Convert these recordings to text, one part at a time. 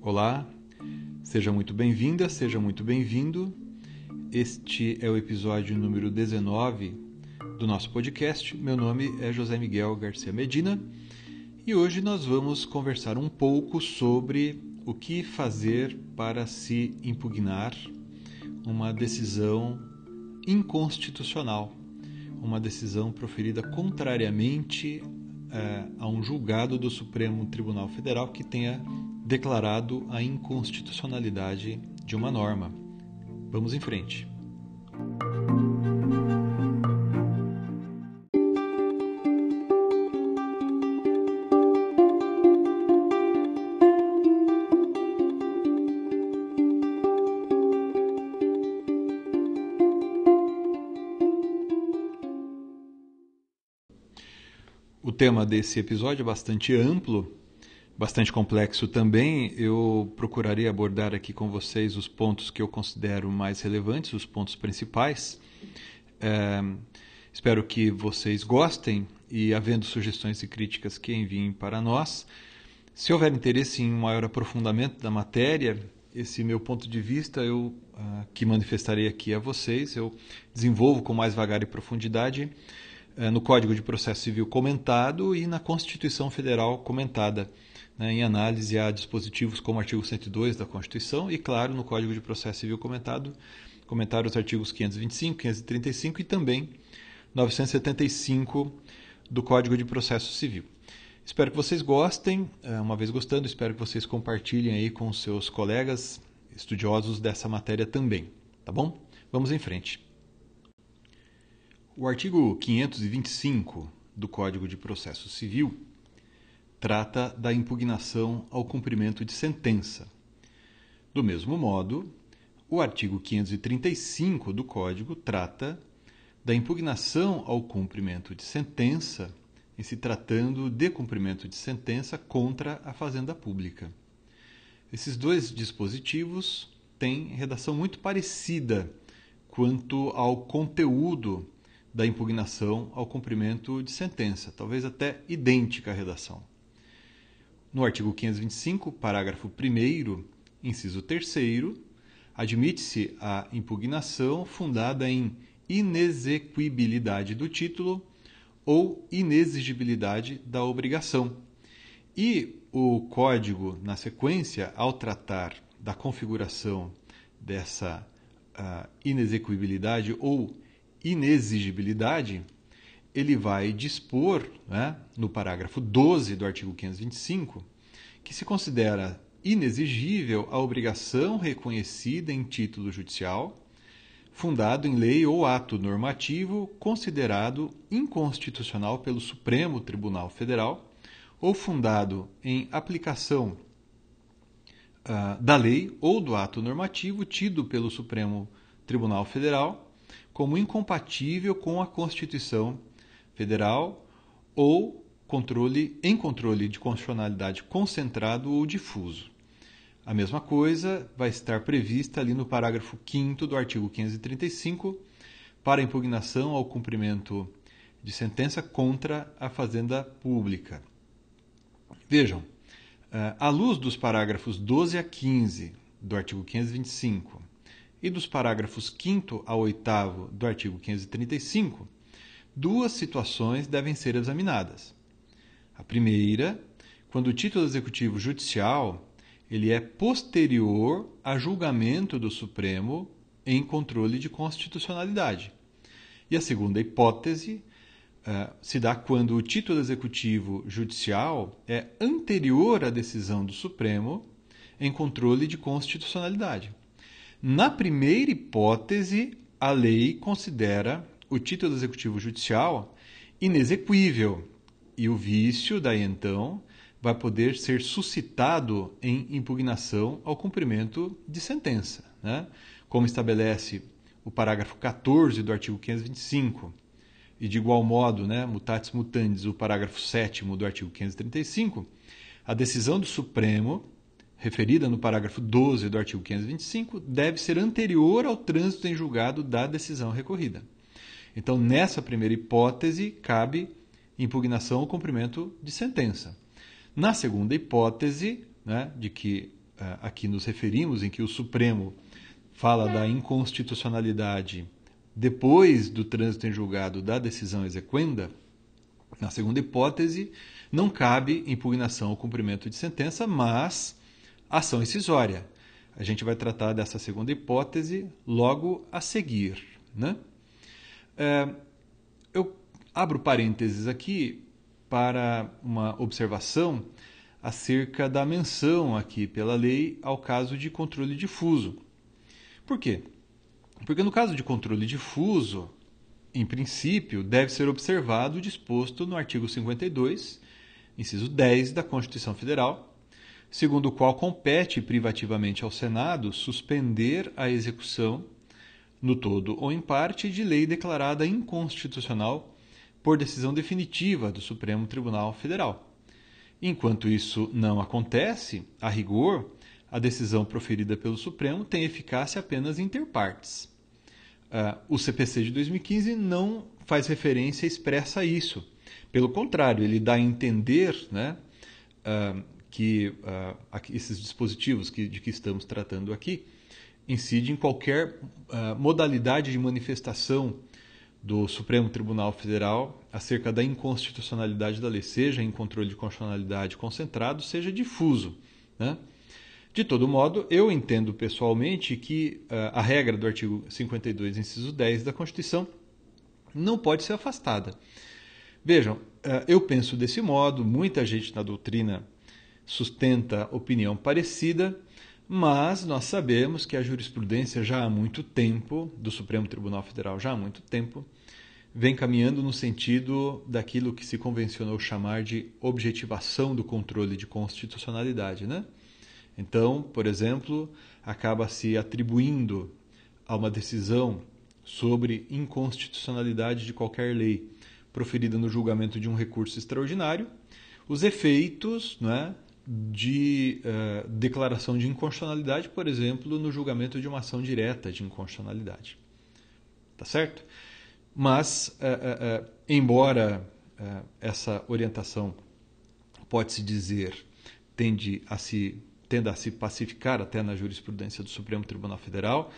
Olá, seja muito bem-vinda, seja muito bem-vindo. Este é o episódio número 19 do nosso podcast. Meu nome é José Miguel Garcia Medina e hoje nós vamos conversar um pouco sobre o que fazer para se impugnar uma decisão inconstitucional, uma decisão proferida contrariamente é, a um julgado do Supremo Tribunal Federal que tenha declarado a inconstitucionalidade de uma norma. Vamos em frente. Tema desse episódio é bastante amplo bastante complexo também. Eu procurarei abordar aqui com vocês os pontos que eu considero mais relevantes, os pontos principais. É, espero que vocês gostem e, havendo sugestões e críticas, que enviem para nós. Se houver interesse em um maior aprofundamento da matéria, esse meu ponto de vista eu uh, que manifestarei aqui a vocês, eu desenvolvo com mais vagar e profundidade no Código de Processo Civil comentado e na Constituição Federal comentada né, em análise a dispositivos como o artigo 102 da Constituição e, claro, no Código de Processo Civil comentado, comentar os artigos 525, 535 e também 975 do Código de Processo Civil. Espero que vocês gostem. É, uma vez gostando, espero que vocês compartilhem aí com seus colegas estudiosos dessa matéria também, tá bom? Vamos em frente. O artigo 525 do Código de Processo Civil trata da impugnação ao cumprimento de sentença. Do mesmo modo, o artigo 535 do Código trata da impugnação ao cumprimento de sentença, em se tratando de cumprimento de sentença contra a fazenda pública. Esses dois dispositivos têm redação muito parecida quanto ao conteúdo da impugnação ao cumprimento de sentença, talvez até idêntica a redação. No artigo 525, parágrafo 1, inciso 3, admite-se a impugnação fundada em inexequibilidade do título ou inexigibilidade da obrigação. E o código, na sequência, ao tratar da configuração dessa uh, inexequibilidade ou inexigibilidade, ele vai dispor, né, no parágrafo 12 do artigo 525, que se considera inexigível a obrigação reconhecida em título judicial, fundado em lei ou ato normativo considerado inconstitucional pelo Supremo Tribunal Federal, ou fundado em aplicação uh, da lei ou do ato normativo tido pelo Supremo Tribunal Federal como incompatível com a Constituição federal ou controle em controle de constitucionalidade concentrado ou difuso. A mesma coisa vai estar prevista ali no parágrafo 5 do artigo 535 para impugnação ao cumprimento de sentença contra a fazenda pública. Vejam, eh, à luz dos parágrafos 12 a 15 do artigo 525 e dos parágrafos 5 a 8 do artigo 535, duas situações devem ser examinadas. A primeira, quando o título executivo judicial ele é posterior a julgamento do Supremo em controle de constitucionalidade. E a segunda hipótese uh, se dá quando o título executivo judicial é anterior à decisão do Supremo em controle de constitucionalidade. Na primeira hipótese, a lei considera o título executivo judicial inexequível e o vício, daí então, vai poder ser suscitado em impugnação ao cumprimento de sentença, né? como estabelece o parágrafo 14 do artigo 525, e de igual modo, né, mutatis mutandis, o parágrafo 7 do artigo 535, a decisão do Supremo, referida no parágrafo 12 do artigo 525, deve ser anterior ao trânsito em julgado da decisão recorrida. Então, nessa primeira hipótese, cabe impugnação ao cumprimento de sentença. Na segunda hipótese, né, de que uh, aqui nos referimos, em que o Supremo fala da inconstitucionalidade depois do trânsito em julgado da decisão exequenda, na segunda hipótese, não cabe impugnação ao cumprimento de sentença, mas ação incisória. A gente vai tratar dessa segunda hipótese logo a seguir. Né? É, eu abro parênteses aqui para uma observação acerca da menção aqui pela lei ao caso de controle difuso. Por quê? Porque no caso de controle difuso, em princípio, deve ser observado o disposto no artigo 52, inciso 10 da Constituição Federal, segundo o qual compete privativamente ao Senado suspender a execução, no todo ou em parte, de lei declarada inconstitucional por decisão definitiva do Supremo Tribunal Federal. Enquanto isso não acontece, a rigor, a decisão proferida pelo Supremo tem eficácia apenas inter partes. Uh, o CPC de 2015 não faz referência expressa a isso. Pelo contrário, ele dá a entender né, uh, que uh, esses dispositivos que, de que estamos tratando aqui incidem em qualquer modalidade de manifestação do Supremo Tribunal Federal acerca da inconstitucionalidade da lei, seja em controle de constitucionalidade concentrado, seja difuso. Né? De todo modo, eu entendo pessoalmente que uh, a regra do artigo 52, inciso 10 da Constituição não pode ser afastada. Vejam, uh, eu penso desse modo, muita gente na doutrina sustenta opinião parecida, mas nós sabemos que a jurisprudência já há muito tempo, do Supremo Tribunal Federal já há muito tempo, vem caminhando no sentido daquilo que se convencionou chamar de objetivação do controle de constitucionalidade, né? Então, por exemplo, acaba se atribuindo a uma decisão sobre inconstitucionalidade de qualquer lei proferida no julgamento de um recurso extraordinário os efeitos né, de uh, declaração de inconstitucionalidade, por exemplo, no julgamento de uma ação direta de inconstitucionalidade. Tá certo? Mas, uh, uh, embora essa orientação, pode-se dizer, tende a se tenda a se pacificar até na jurisprudência do Supremo Tribunal Federal,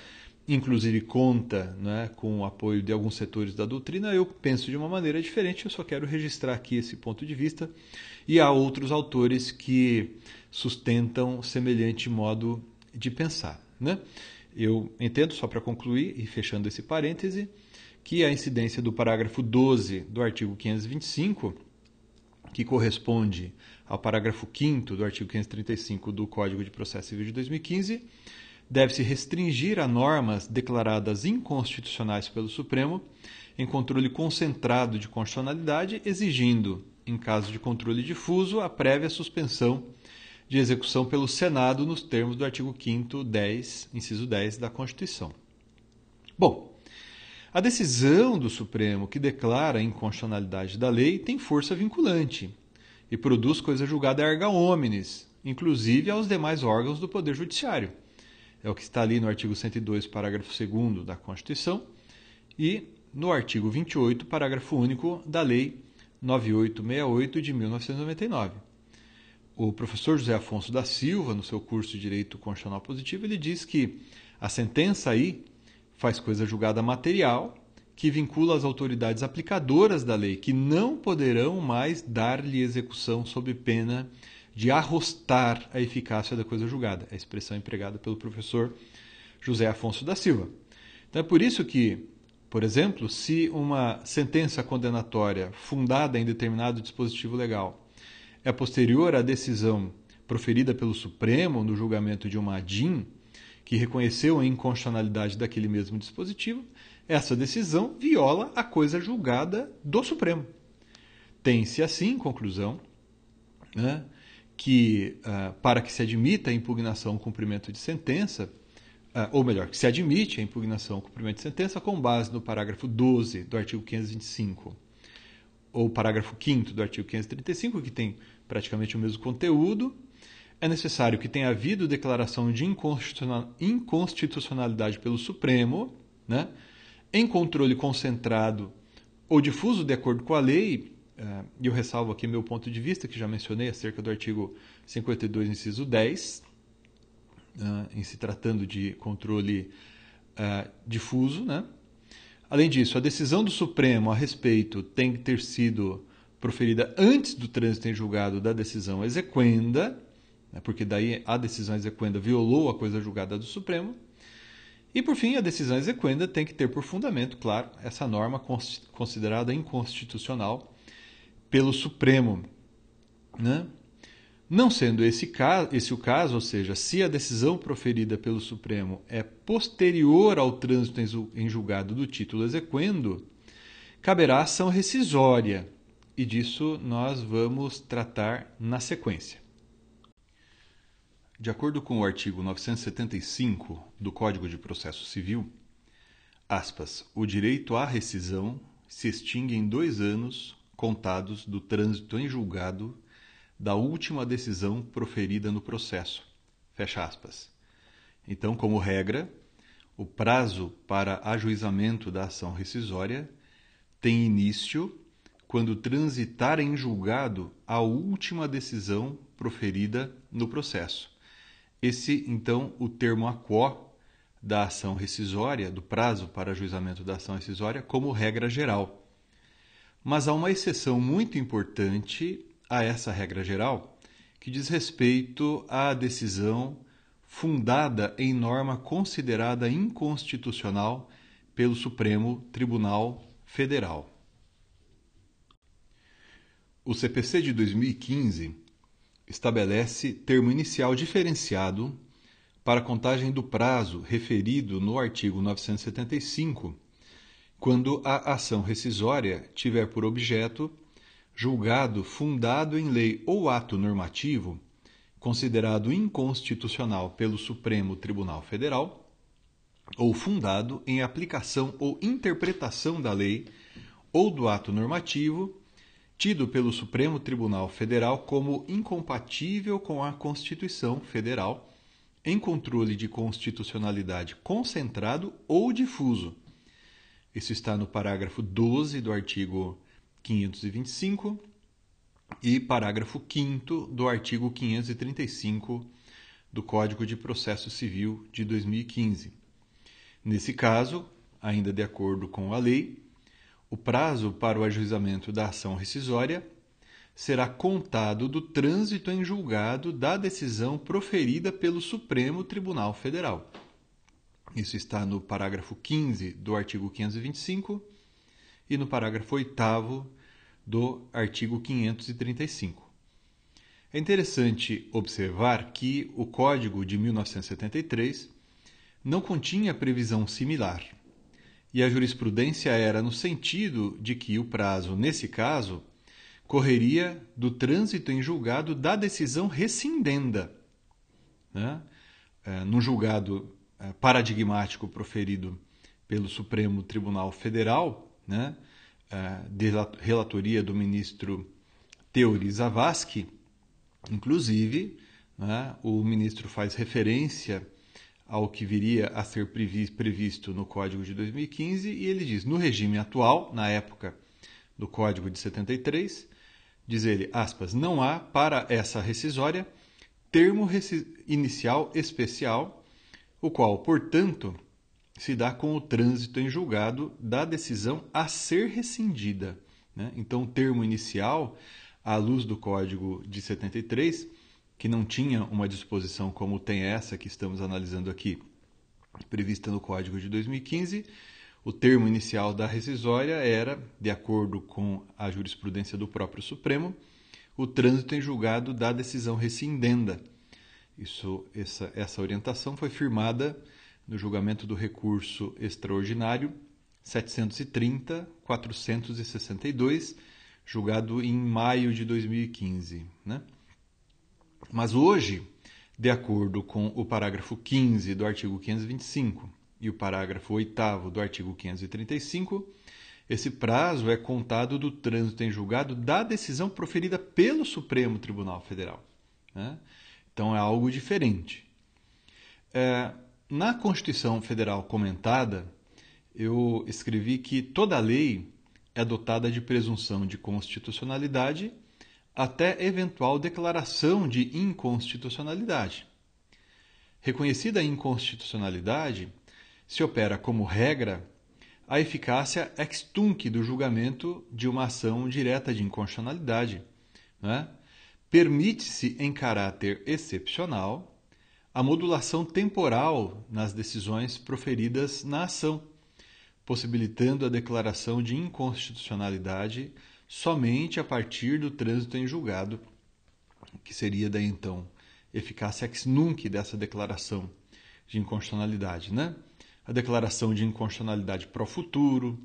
inclusive conta né, com o apoio de alguns setores da doutrina, eu penso de uma maneira diferente, eu só quero registrar aqui esse ponto de vista. E há outros autores que sustentam semelhante modo de pensar. Né? Eu entendo, só para concluir e fechando esse parêntese, que a incidência do parágrafo 12 do artigo 525, que corresponde ao parágrafo 5 do artigo 535 do Código de Processo Civil de 2015, deve-se restringir a normas declaradas inconstitucionais pelo Supremo em controle concentrado de constitucionalidade, exigindo, em caso de controle difuso, a prévia suspensão de execução pelo Senado nos termos do artigo 5 10, inciso 10 da Constituição. Bom, a decisão do Supremo que declara a inconstitucionalidade da lei tem força vinculante e produz coisa julgada erga omnes, inclusive aos demais órgãos do Poder Judiciário. É o que está ali no artigo 102, parágrafo 2 da Constituição e no artigo 28, parágrafo único da Lei 9868 de 1999. O professor José Afonso da Silva, no seu curso de Direito Constitucional Positivo, ele diz que a sentença aí faz coisa julgada material que vincula as autoridades aplicadoras da lei, que não poderão mais dar-lhe execução sob pena arrostar a eficácia da coisa julgada. A expressão empregada pelo professor José Afonso da Silva. Então é por isso que, por exemplo, se uma sentença condenatória fundada em determinado dispositivo legal é posterior à decisão proferida pelo Supremo no julgamento de uma ADIM, que reconheceu a inconstitucionalidade daquele mesmo dispositivo, essa decisão viola a coisa julgada do Supremo. Tem-se assim, conclusão, né, que uh, para que se admita a impugnação ao cumprimento de sentença, uh, ou melhor, que se admite a impugnação ao cumprimento de sentença com base no parágrafo 12 do artigo 525, ou parágrafo 5 do artigo 535, que tem praticamente o mesmo conteúdo, é necessário que tenha havido declaração de inconstitucionalidade pelo Supremo, né, em controle concentrado ou difuso de acordo com a lei, e eu ressalvo aqui meu ponto de vista, que já mencionei acerca do artigo 52, inciso 10, em se tratando de controle difuso. Né? Além disso, a decisão do Supremo a respeito tem que ter sido proferida antes do trânsito em julgado da decisão exequenda, né? porque daí a decisão exequenda violou a coisa julgada do Supremo. E, por fim, a decisão exequenda tem que ter por fundamento, claro, essa norma considerada inconstitucional pelo Supremo. Né? Não sendo esse, caso, esse o caso, ou seja, se a decisão proferida pelo Supremo é posterior ao trânsito em julgado do título exequendo, caberá ação rescisória, e disso nós vamos tratar na sequência. De acordo com o artigo 975 do Código de Processo Civil, aspas, o direito à rescisão se extingue em dois anos contados do trânsito em julgado da última decisão proferida no processo. Fecha aspas. Então, como regra, o prazo para ajuizamento da ação rescisória tem início quando transitar em julgado a última decisão proferida no processo esse, então, o termo aquó da ação rescisória, do prazo para ajuizamento da ação rescisória, como regra geral. Mas há uma exceção muito importante a essa regra geral, que diz respeito à decisão fundada em norma considerada inconstitucional pelo Supremo Tribunal Federal. O CPC de 2015 estabelece termo inicial diferenciado para contagem do prazo referido no artigo 975, quando a ação rescisória tiver por objeto julgado fundado em lei ou ato normativo considerado inconstitucional pelo Supremo Tribunal Federal ou fundado em aplicação ou interpretação da lei ou do ato normativo tido pelo Supremo Tribunal Federal como incompatível com a Constituição Federal, em controle de constitucionalidade concentrado ou difuso. Isso está no parágrafo 12 do artigo 525 e parágrafo 5 do artigo 535 do Código de Processo Civil de 2015. Nesse caso, ainda de acordo com a lei, o prazo para o ajuizamento da ação rescisória será contado do trânsito em julgado da decisão proferida pelo Supremo Tribunal Federal. Isso está no parágrafo 15 do artigo 525 e no parágrafo 8 do artigo 535. É interessante observar que o Código de 1973 não continha previsão similar e a jurisprudência era no sentido de que o prazo, nesse caso, correria do trânsito em julgado da decisão rescindenda. Né? É, num julgado paradigmático proferido pelo Supremo Tribunal Federal, né? é, de relatoria do ministro Teori Zavascki, inclusive, né? o ministro faz referência ao que viria a ser previsto no Código de 2015, e ele diz: no regime atual, na época do Código de 73, diz ele, aspas, não há para essa rescisória termo inicial especial, o qual, portanto, se dá com o trânsito em julgado da decisão a ser rescindida. Né? Então, o termo inicial, à luz do Código de 73, que não tinha uma disposição como tem essa que estamos analisando aqui, prevista no Código de 2015, o termo inicial da rescisória era, de acordo com a jurisprudência do próprio Supremo, o trânsito em julgado da decisão rescindenda. Isso, essa, essa orientação foi firmada no julgamento do recurso extraordinário 730-462, julgado em maio de 2015. Né? Mas hoje, de acordo com o parágrafo 15 do artigo 525 e o parágrafo 8 do artigo 535, esse prazo é contado do trânsito em julgado da decisão proferida pelo Supremo Tribunal Federal. Né? Então é algo diferente. É, na Constituição Federal comentada, eu escrevi que toda lei é dotada de presunção de constitucionalidade até eventual declaração de inconstitucionalidade. Reconhecida a inconstitucionalidade, se opera como regra a eficácia ex tunc do julgamento de uma ação direta de inconstitucionalidade. Né? Permite-se, em caráter excepcional, a modulação temporal nas decisões proferidas na ação, possibilitando a declaração de inconstitucionalidade somente a partir do trânsito em julgado, que seria daí então eficácia ex nunc dessa declaração de inconstitucionalidade, né? A declaração de inconstitucionalidade pro futuro,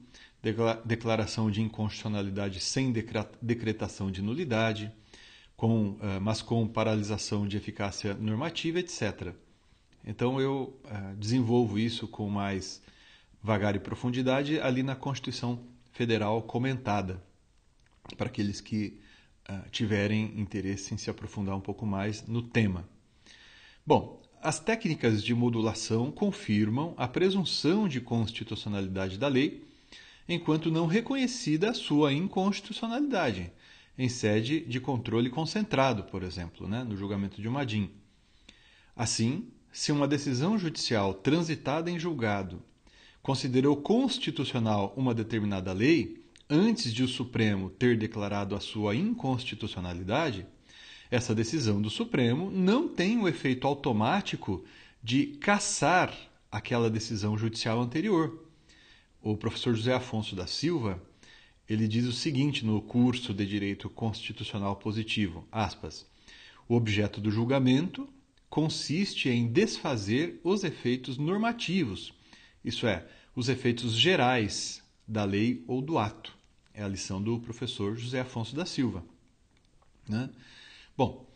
declaração de inconstitucionalidade sem decretação de nulidade, com, eh, mas com paralisação de eficácia normativa, etc. Então eu eh, desenvolvo isso com mais vagar e profundidade ali na Constituição Federal comentada, para aqueles que uh, tiverem interesse em se aprofundar um pouco mais no tema. Bom, as técnicas de modulação confirmam a presunção de constitucionalidade da lei, enquanto não reconhecida a sua inconstitucionalidade, em sede de controle concentrado, por exemplo, né, no julgamento de uma DIN. Assim, se uma decisão judicial transitada em julgado considerou constitucional uma determinada lei, antes de o Supremo ter declarado a sua inconstitucionalidade, essa decisão do Supremo não tem o efeito automático de cassar aquela decisão judicial anterior. O professor José Afonso da Silva, ele diz o seguinte no curso de Direito Constitucional Positivo, aspas, o objeto do julgamento consiste em desfazer os efeitos normativos, isso é, os efeitos gerais da lei ou do ato. É a lição do professor José Afonso da Silva. Né? Bom,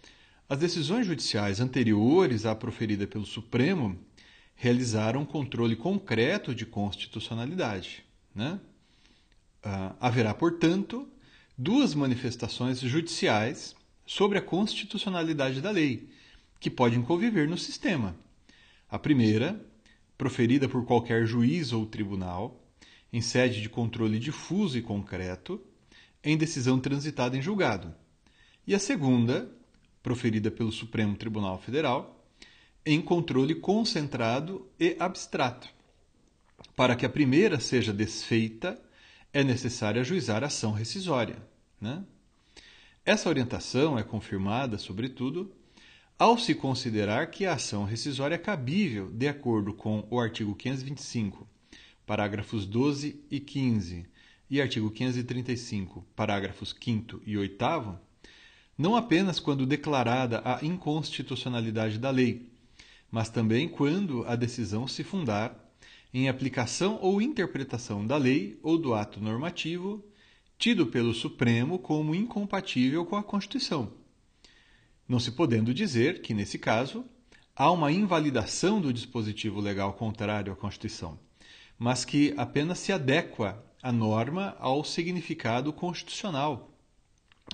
as decisões judiciais anteriores à proferida pelo Supremo realizaram controle concreto de constitucionalidade. Né? Ah, haverá, portanto, duas manifestações judiciais sobre a constitucionalidade da lei, que podem conviver no sistema. A primeira, proferida por qualquer juiz ou tribunal, em sede de controle difuso e concreto, em decisão transitada em julgado. E a segunda, proferida pelo Supremo Tribunal Federal, em controle concentrado e abstrato. Para que a primeira seja desfeita, é necessário ajuizar ação rescisória. Né? Essa orientação é confirmada, sobretudo, ao se considerar que a ação rescisória é cabível de acordo com o artigo 525 parágrafos 12 e 15, e artigo 535, parágrafos 5 e 8, não apenas quando declarada a inconstitucionalidade da lei, mas também quando a decisão se fundar em aplicação ou interpretação da lei ou do ato normativo tido pelo Supremo como incompatível com a Constituição. Não se podendo dizer que, nesse caso, há uma invalidação do dispositivo legal contrário à Constituição mas que apenas se adequa a norma ao significado constitucional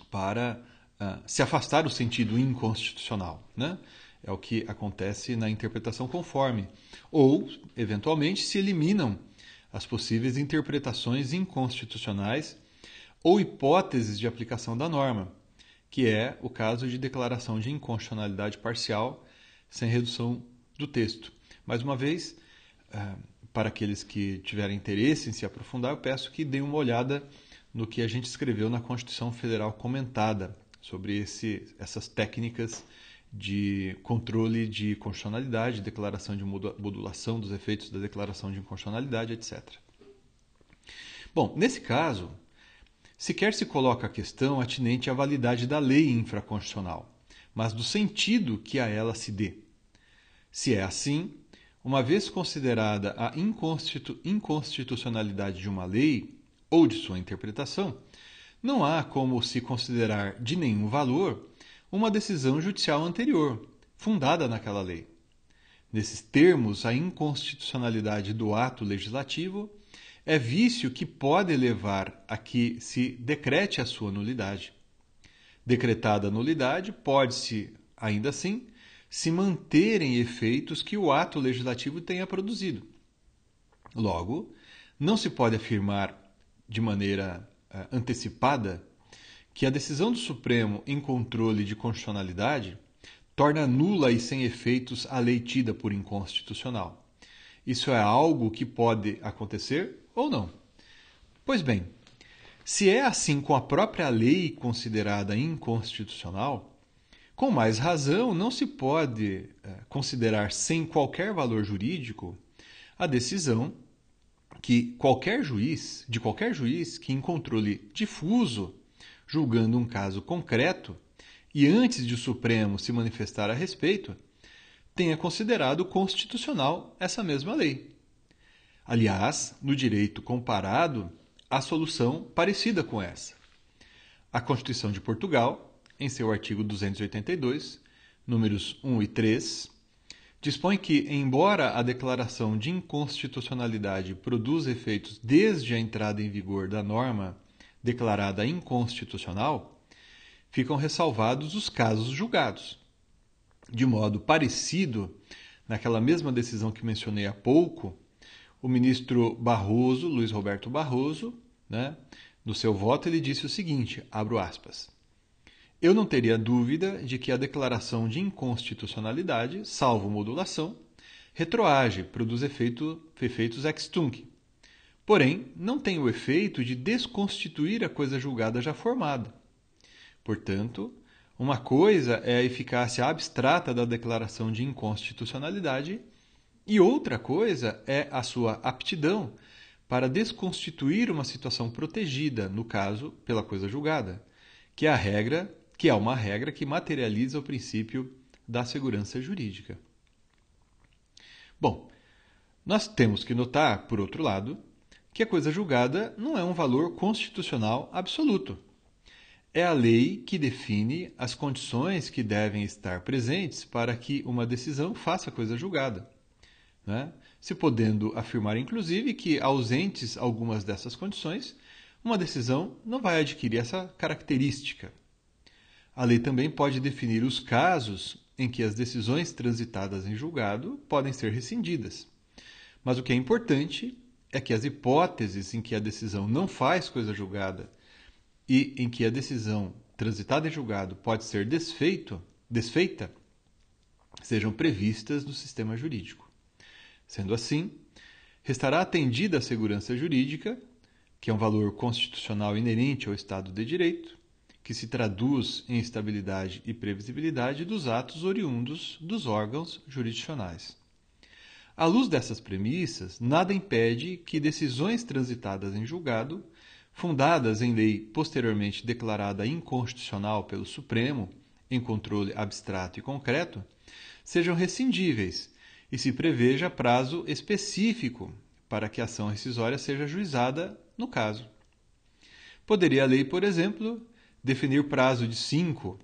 para uh, se afastar do sentido inconstitucional. Né? É o que acontece na interpretação conforme. Ou, eventualmente, se eliminam as possíveis interpretações inconstitucionais ou hipóteses de aplicação da norma, que é o caso de declaração de inconstitucionalidade parcial sem redução do texto. Mais uma vez, uh, para aqueles que tiverem interesse em se aprofundar, eu peço que deem uma olhada no que a gente escreveu na Constituição Federal comentada sobre esse, essas técnicas de controle de constitucionalidade, declaração de modulação dos efeitos da declaração de inconstitucionalidade, etc. Bom, nesse caso, sequer se coloca a questão atinente à validade da lei infraconstitucional, mas do sentido que a ela se dê. Se é assim, uma vez considerada a inconstitu inconstitucionalidade de uma lei ou de sua interpretação, não há como se considerar de nenhum valor uma decisão judicial anterior, fundada naquela lei. Nesses termos, a inconstitucionalidade do ato legislativo é vício que pode levar a que se decrete a sua nulidade. Decretada a nulidade, pode-se, ainda assim, se manterem efeitos que o ato legislativo tenha produzido. Logo, não se pode afirmar de maneira uh, antecipada que a decisão do Supremo em controle de constitucionalidade torna nula e sem efeitos a lei tida por inconstitucional. Isso é algo que pode acontecer ou não? Pois bem, se é assim com a própria lei considerada inconstitucional, com mais razão não se pode é, considerar sem qualquer valor jurídico a decisão que qualquer juiz, de qualquer juiz que em controle difuso, julgando um caso concreto, e antes de o Supremo se manifestar a respeito, tenha considerado constitucional essa mesma lei. Aliás, no direito comparado, há solução parecida com essa. A Constituição de Portugal, em seu artigo 282, números 1 e 3, dispõe que, embora a declaração de inconstitucionalidade produza efeitos desde a entrada em vigor da norma declarada inconstitucional, ficam ressalvados os casos julgados. De modo parecido, naquela mesma decisão que mencionei há pouco, o ministro Barroso, Luiz Roberto Barroso, né, no seu voto, ele disse o seguinte: abro aspas. Eu não teria dúvida de que a declaração de inconstitucionalidade, salvo modulação, retroage, produz efeito, efeitos ex tunc. Porém, não tem o efeito de desconstituir a coisa julgada já formada. Portanto, uma coisa é a eficácia abstrata da declaração de inconstitucionalidade e outra coisa é a sua aptidão para desconstituir uma situação protegida, no caso, pela coisa julgada, que é a regra, que é uma regra que materializa o princípio da segurança jurídica. Bom, nós temos que notar, por outro lado, que a coisa julgada não é um valor constitucional absoluto é a lei que define as condições que devem estar presentes para que uma decisão faça coisa julgada. Né? Se podendo afirmar, inclusive, que ausentes algumas dessas condições, uma decisão não vai adquirir essa característica. A lei também pode definir os casos em que as decisões transitadas em julgado podem ser rescindidas. Mas o que é importante é que as hipóteses em que a decisão não faz coisa julgada e em que a decisão transitada em julgado pode ser desfeito, desfeita, sejam previstas no sistema jurídico. Sendo assim, restará atendida a segurança jurídica, que é um valor constitucional inerente ao Estado de Direito, que se traduz em estabilidade e previsibilidade dos atos oriundos dos órgãos jurisdicionais. À luz dessas premissas, nada impede que decisões transitadas em julgado fundadas em lei posteriormente declarada inconstitucional pelo Supremo, em controle abstrato e concreto, sejam rescindíveis e se preveja prazo específico para que a ação rescisória seja juizada no caso. Poderia a lei, por exemplo, definir prazo de cinco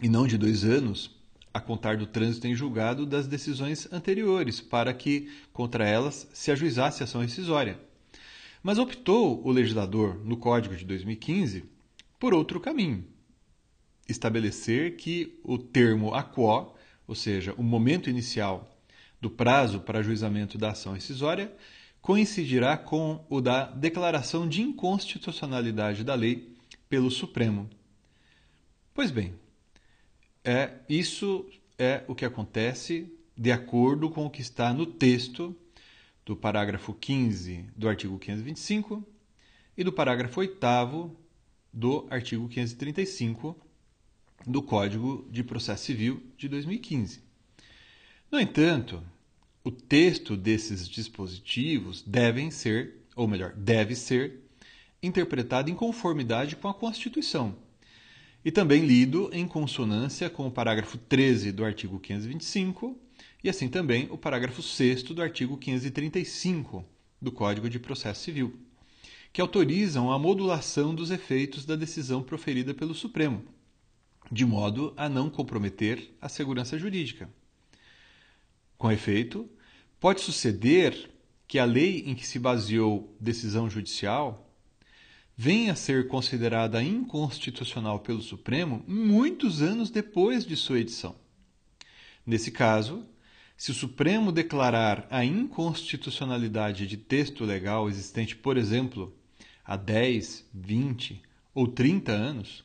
e não de dois anos a contar do trânsito em julgado das decisões anteriores, para que contra elas se ajuizasse a ação rescisória mas optou o legislador, no Código de 2015, por outro caminho. Estabelecer que o termo aquo, ou seja, o momento inicial do prazo para ajuizamento da ação rescisória, coincidirá com o da declaração de inconstitucionalidade da lei pelo Supremo. Pois bem, é, isso é o que acontece de acordo com o que está no texto do parágrafo 15 do artigo 525 e do parágrafo 8 do artigo 535 do Código de Processo Civil de 2015. No entanto, o texto desses dispositivos devem ser, ou melhor, deve ser interpretado em conformidade com a Constituição e também lido em consonância com o parágrafo 13 do artigo 525 e assim também o parágrafo 6 do artigo 535 do Código de Processo Civil, que autorizam a modulação dos efeitos da decisão proferida pelo Supremo, de modo a não comprometer a segurança jurídica. Com efeito, pode suceder que a lei em que se baseou decisão judicial venha a ser considerada inconstitucional pelo Supremo muitos anos depois de sua edição. Nesse caso, se o Supremo declarar a inconstitucionalidade de texto legal existente, por exemplo, há 10, 20 ou 30 anos,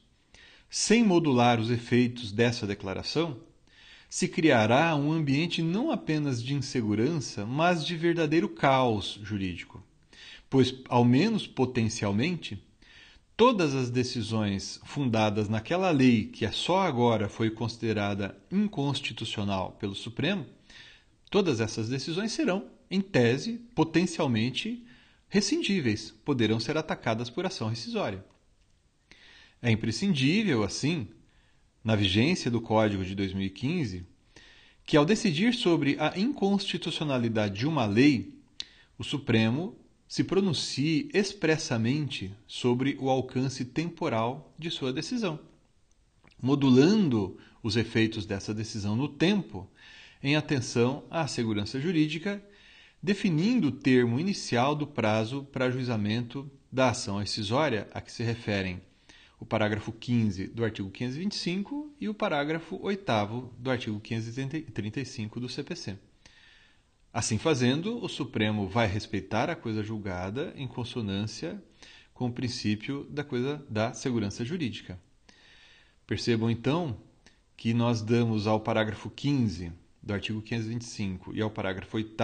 sem modular os efeitos dessa declaração, se criará um ambiente não apenas de insegurança, mas de verdadeiro caos jurídico. Pois, ao menos potencialmente, todas as decisões fundadas naquela lei que é só agora foi considerada inconstitucional pelo Supremo, todas essas decisões serão, em tese, potencialmente rescindíveis, poderão ser atacadas por ação rescisória. É imprescindível, assim, na vigência do Código de 2015, que ao decidir sobre a inconstitucionalidade de uma lei, o Supremo se pronuncie expressamente sobre o alcance temporal de sua decisão, modulando os efeitos dessa decisão no tempo, em atenção à segurança jurídica, definindo o termo inicial do prazo para ajuizamento da ação rescisória a que se referem o parágrafo 15 do artigo 525 e o parágrafo 8 do artigo 535 do CPC. Assim fazendo, o Supremo vai respeitar a coisa julgada em consonância com o princípio da coisa da segurança jurídica. Percebam então que nós damos ao parágrafo 15 do artigo 525 e ao parágrafo 8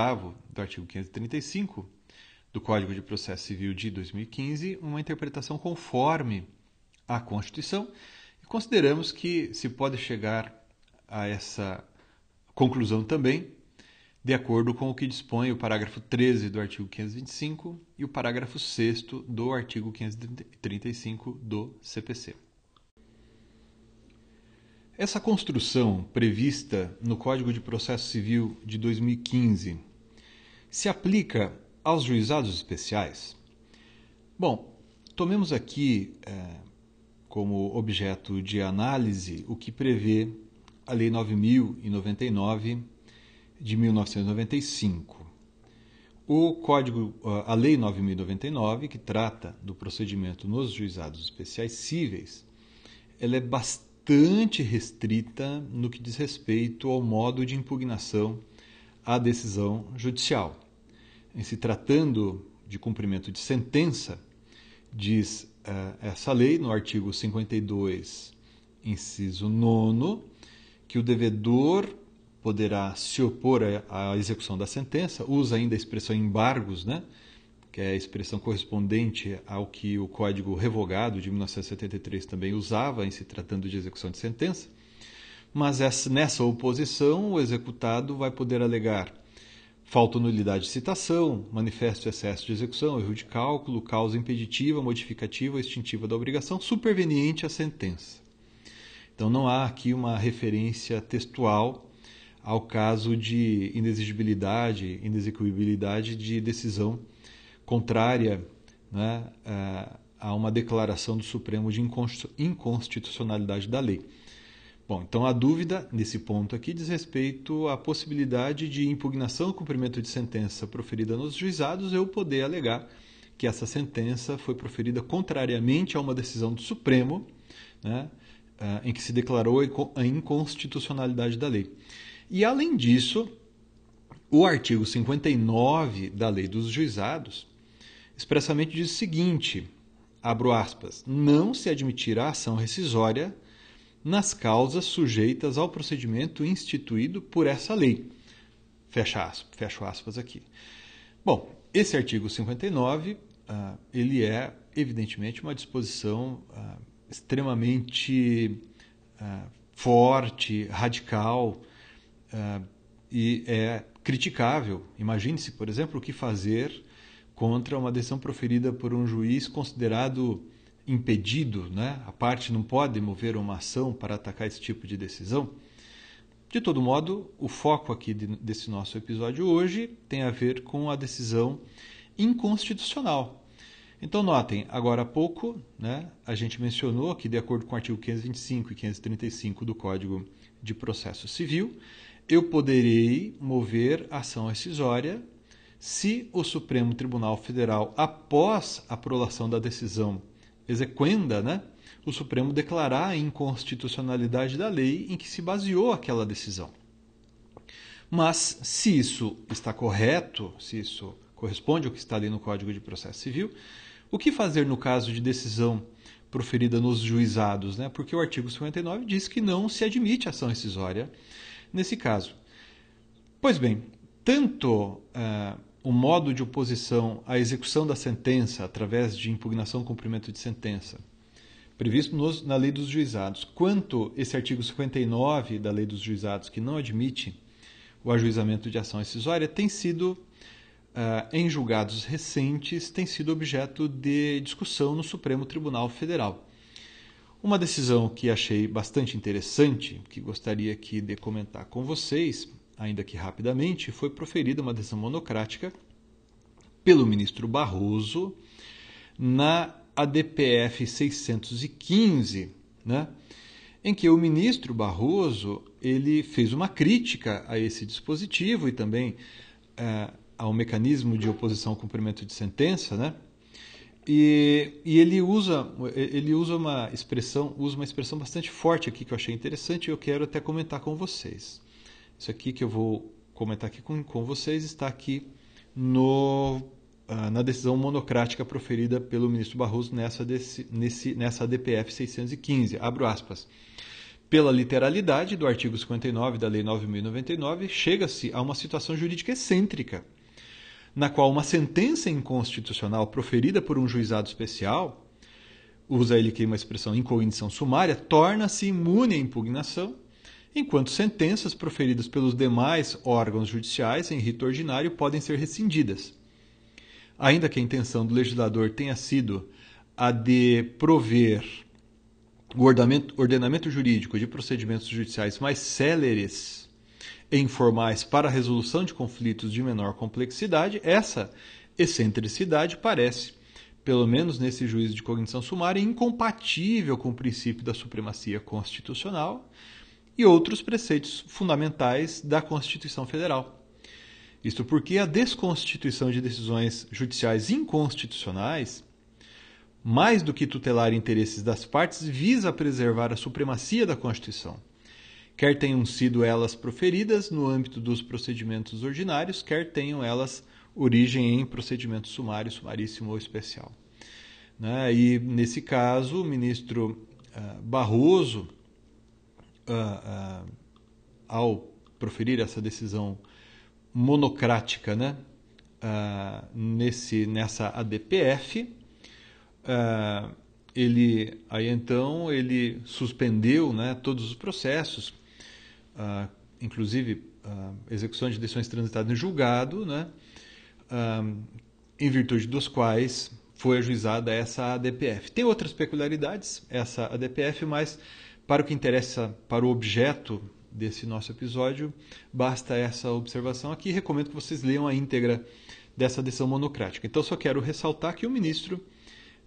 do artigo 535 do Código de Processo Civil de 2015 uma interpretação conforme à Constituição e consideramos que se pode chegar a essa conclusão também de acordo com o que dispõe o parágrafo 13 do artigo 525 e o parágrafo 6 do artigo 535 do CPC. Essa construção prevista no Código de Processo Civil de 2015 se aplica aos juizados especiais? Bom, tomemos aqui é, como objeto de análise o que prevê a Lei 9099 de 1995. O Código, a Lei 9099, que trata do procedimento nos juizados especiais cíveis, ela é bastante restrita no que diz respeito ao modo de impugnação à decisão judicial. Em se tratando de cumprimento de sentença, diz uh, essa lei, no artigo 52, inciso 9, que o devedor poderá se opor à execução da sentença, usa ainda a expressão embargos, né? que é a expressão correspondente ao que o Código Revogado de 1973 também usava em se tratando de execução de sentença. Mas essa, nessa oposição, o executado vai poder alegar Falta nulidade de citação, manifesto excesso de execução, erro de cálculo, causa impeditiva, modificativa ou extintiva da obrigação, superveniente à sentença. Então não há aqui uma referência textual ao caso de inexigibilidade, inexecuibilidade de decisão contrária né, a uma declaração do Supremo de inconstitucionalidade da lei. Bom, então a dúvida nesse ponto aqui diz respeito à possibilidade de impugnação do cumprimento de sentença proferida nos juizados eu poder alegar que essa sentença foi proferida contrariamente a uma decisão do Supremo, né, eh, em que se declarou a inconstitucionalidade da lei. E além disso, o artigo 59 da Lei dos Juizados expressamente diz o seguinte: abro aspas, não se admitirá ação rescisória nas causas sujeitas ao procedimento instituído por essa lei. Fecha aspas, fecho aspas aqui. Bom, esse artigo 59, uh, ah, ele é evidentemente uma disposição uh, extremamente uh, forte, radical e é criticável. Imagine-se, por exemplo, o que fazer contra uma decisão proferida por um juiz considerado impedido, né? a parte não pode mover uma ação para atacar esse tipo de decisão. De todo modo, o foco aqui de, desse nosso episódio hoje tem a ver com a decisão inconstitucional. Então, notem, agora há pouco, né, a gente mencionou que, de acordo com o artigo 525 e 535 do Código de Processo Civil, eu poderei mover ação rescisória se o Supremo Tribunal Federal, após a prolação da decisão exequenda, né, o Supremo declarar a inconstitucionalidade da lei em que se baseou aquela decisão. Mas, se isso está correto, se isso corresponde ao que está ali no Código de Processo Civil, O que fazer no caso de decisão proferida nos juizados? Né? Porque o artigo 59 diz que não se admite ação rescisória nesse caso. Pois bem, tanto uh, o modo de oposição à execução da sentença através de impugnação cumprimento de sentença, previsto nos, na lei dos juizados, quanto esse artigo 59 da lei dos juizados, que não admite o ajuizamento de ação rescisória, tem sido, uh, em julgados recentes, tem sido objeto de discussão no Supremo Tribunal Federal. Uma decisão que achei bastante interessante, que gostaria aqui de comentar com vocês, ainda que rapidamente, foi proferida uma decisão monocrática pelo ministro Barroso na ADPF 615, né? em que o ministro Barroso ele fez uma crítica a esse dispositivo e também é, ao mecanismo de oposição ao cumprimento de sentença, né? E, e, ele usa ele usa uma expressão usa uma expressão bastante forte aqui que eu achei interessante e eu quero até comentar com vocês. Isso aqui que eu vou comentar aqui com, com vocês está aqui no, uh, na decisão monocrática proferida pelo ministro Barroso nessa, desse, nesse, nessa DPF 615. Abro aspas. Pela literalidade do artigo 59 da Lei 9.099, chega-se a uma situação jurídica excêntrica, na qual uma sentença inconstitucional proferida por um juizado especial, usa ele aqui uma expressão incognição sumária, torna-se imune à impugnação enquanto sentenças proferidas pelos demais órgãos judiciais em rito ordinário podem ser rescindidas. Ainda que a intenção do legislador tenha sido a de prover o ordenamento jurídico de procedimentos judiciais mais céleres e informais para a resolução de conflitos de menor complexidade, essa excentricidade parece, pelo menos nesse juízo de cognição sumária, incompatível com o princípio da supremacia constitucional e outros preceitos fundamentais da Constituição Federal. Isto porque a desconstituição de decisões judiciais inconstitucionais, mais do que tutelar interesses das partes, visa preservar a supremacia da Constituição, quer tenham sido elas proferidas no âmbito dos procedimentos ordinários, quer tenham elas origem em procedimento sumário, sumaríssimo ou especial. Né? E, nesse caso, o ministro uh, Barroso uh, uh, ao proferir essa decisão monocrática né, nesse, nessa ADPF, ele aí então ele suspendeu né, todos os processos, inclusive execução de decisões transitadas em julgado, né, em virtude dos quais foi ajuizada essa ADPF. Tem outras peculiaridades essa ADPF, mas para o que interessa para o objeto desse nosso episódio, basta essa observação aqui. Recomendo que vocês leiam a íntegra dessa decisão monocrática. Então, só quero ressaltar que o ministro,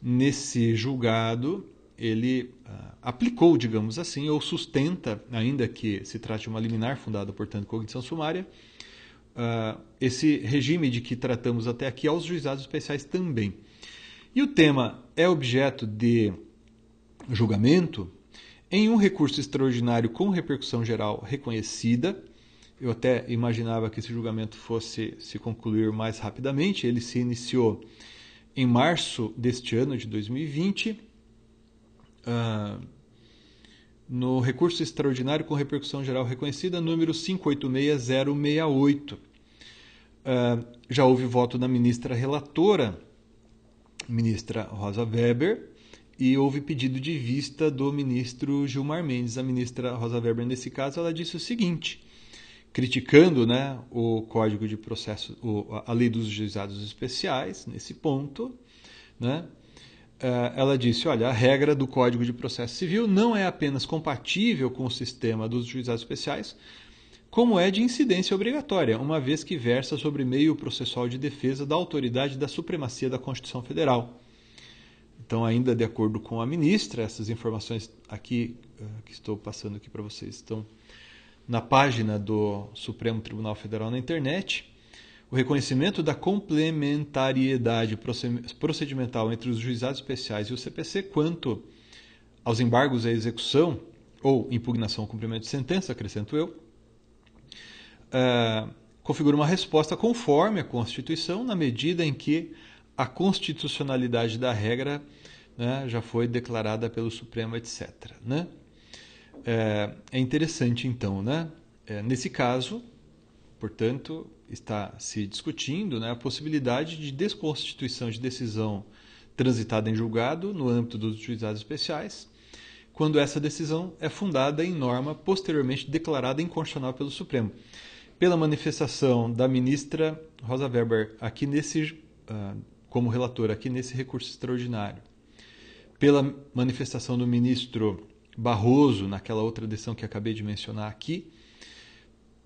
nesse julgado, ele uh, aplicou, digamos assim, ou sustenta, ainda que se trate de uma liminar fundada, portanto, cognição sumária, uh, esse regime de que tratamos até aqui aos juizados especiais também. E o tema é objeto de julgamento em um recurso extraordinário com repercussão geral reconhecida. Eu até imaginava que esse julgamento fosse se concluir mais rapidamente. Ele se iniciou em março deste ano de 2020. Uh, no recurso extraordinário com repercussão geral reconhecida, número 586068. Uh, ah, já houve voto da ministra relatora, ministra Rosa Weber, e houve pedido de vista do ministro Gilmar Mendes. A ministra Rosa Weber, nesse caso, ela disse o seguinte, criticando né, o Código de Processo, a lei dos juizados especiais, nesse ponto, né, ela disse, olha, a regra do Código de Processo Civil não é apenas compatível com o sistema dos juizados especiais, como é de incidência obrigatória, uma vez que versa sobre meio processual de defesa da autoridade da supremacia da Constituição Federal. Então, ainda de acordo com a ministra, essas informações aqui uh, que estou passando aqui para vocês estão na página do Supremo Tribunal Federal na internet. O reconhecimento da complementariedade procedimental entre os juizados especiais e o CPC quanto aos embargos à execução ou impugnação ao cumprimento de sentença, acrescento eu, uh, configura uma resposta conforme a Constituição, na medida em que a constitucionalidade da regra né, já foi declarada pelo Supremo, etc. Né? É, é interessante, então, né? É, nesse caso, portanto, está se discutindo né, a possibilidade de desconstituição de decisão transitada em julgado no âmbito dos juizados especiais, quando essa decisão é fundada em norma posteriormente declarada inconstitucional pelo Supremo. Pela manifestação da ministra Rosa Weber aqui nesse, uh, como relatora aqui nesse recurso extraordinário, pela manifestação do ministro Barroso naquela outra decisão que acabei de mencionar aqui,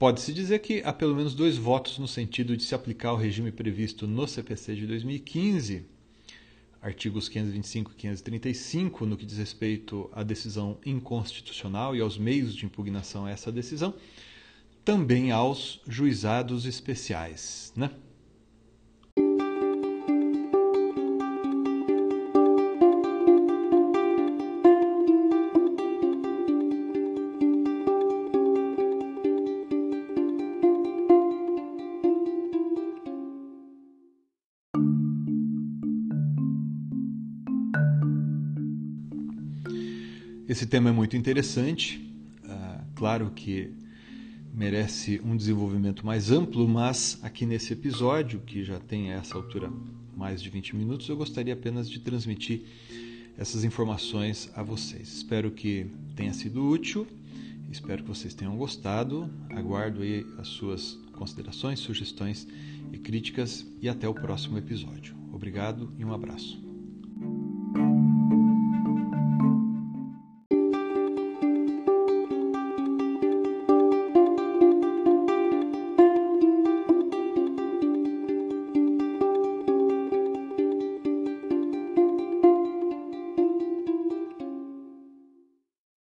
pode-se dizer que há pelo menos dois votos no sentido de se aplicar o regime previsto no CPC de 2015 artigos 525 e 535, no que diz respeito à decisão inconstitucional e aos meios de impugnação a essa decisão, também aos juizados especiais. Né? Esse tema é muito interessante, uh, claro que merece um desenvolvimento mais amplo, mas aqui nesse episódio, que já tem a essa altura mais de 20 minutos, eu gostaria apenas de transmitir essas informações a vocês. Espero que tenha sido útil, espero que vocês tenham gostado. Aguardo aí as suas considerações, sugestões e críticas e até o próximo episódio. Obrigado e um abraço.